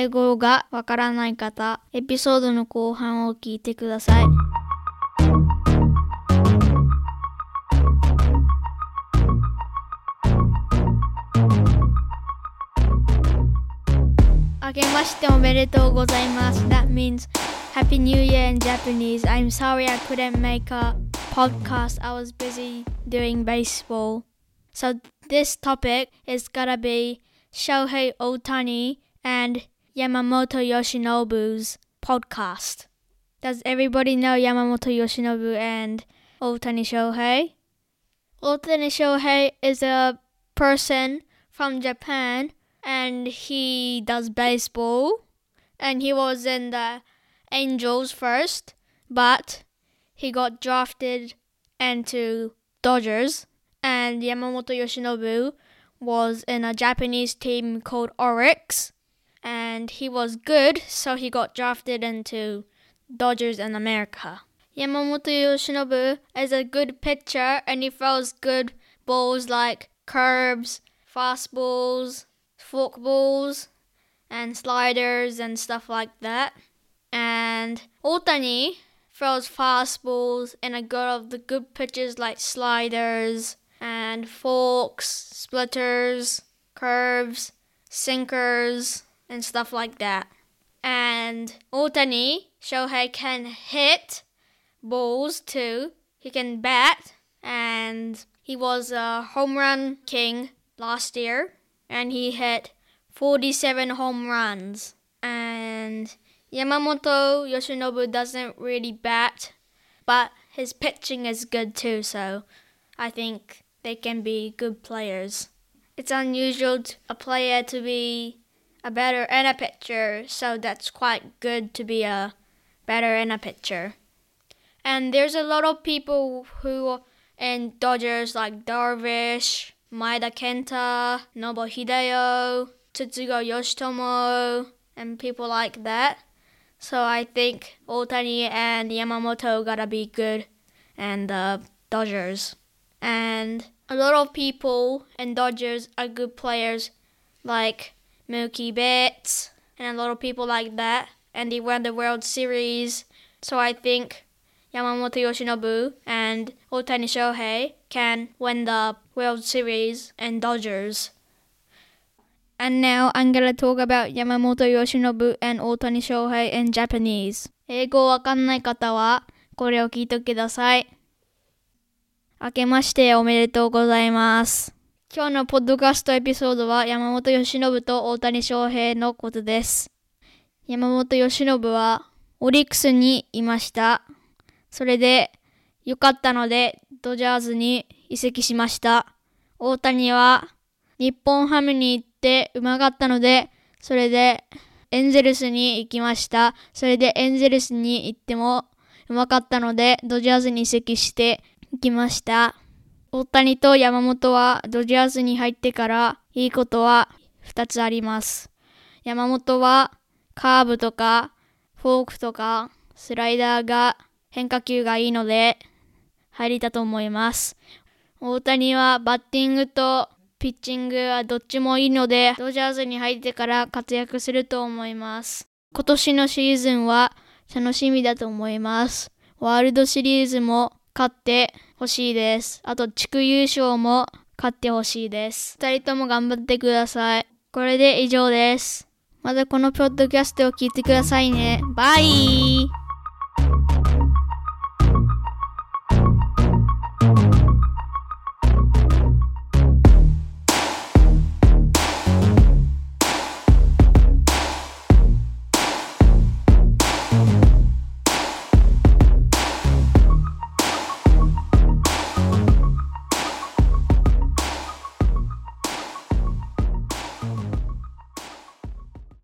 英語がわからない方、エピソードの後半を聞いてください。明けましておめでとうございます。That means Happy New Year in Japanese. I'm sorry I couldn't make a podcast. I was busy doing baseball. So this topic is gonna be Shohei Otani and Yamamoto Yoshinobu's podcast. Does everybody know Yamamoto Yoshinobu and Otani Shohei? Otani Shohei is a person from Japan and he does baseball and he was in the Angels first, but he got drafted into Dodgers and Yamamoto Yoshinobu was in a Japanese team called Orix and he was good so he got drafted into Dodgers in America. Yamamoto Yoshinobu is a good pitcher and he throws good balls like curves, fastballs, forkballs, and sliders and stuff like that. And Otani throws fastballs and a good of the good pitches like sliders and forks, splitters, curves, sinkers, and stuff like that. And Otani, Shohei can hit balls too. He can bat, and he was a home run king last year, and he hit 47 home runs. And Yamamoto Yoshinobu doesn't really bat, but his pitching is good too, so I think they can be good players. It's unusual a player to be a better and a pitcher, so that's quite good to be a better and a pitcher. And there's a lot of people who in Dodgers like Darvish, Maeda Kenta, Nomo Hideo, Tsutsugo Yoshitomo, and people like that. So I think Otani and Yamamoto gotta be good and the uh, Dodgers. And a lot of people in Dodgers are good players like Mookie Betts, and a lot of people like that. And he won the World Series. So I think Yamamoto Yoshinobu and Otani Shohei can win the World Series and Dodgers. And now I'm gonna talk about Yamamoto Yoshinobu and Otani Shohei in Japanese. 英語わかんない方はこれを聞いてください。明けましておめでとうございます。今日のポッドキャストエピソードは山本由伸と大谷翔平のことです。山本由伸はオリックスにいました。それで良かったのでドジャーズに移籍しました。大谷は日本ハムに行ってうまかったので、それでエンゼルスに行きました。それでエンゼルスに行ってもうまかったので、ドジャースに移籍して行きました。大谷と山本はドジャースに入ってからいいことは2つあります。山本はカーブとかフォークとかスライダーが変化球がいいので入れたと思います。大谷はバッティングとピッチングはどっちもいいので、ドジャースに入ってから活躍すると思います。今年のシーズンは楽しみだと思います。ワールドシリーズも勝ってほしいです。あと地区優勝も勝ってほしいです。二人とも頑張ってください。これで以上です。またこのポッドキャストを聞いてくださいね。バイ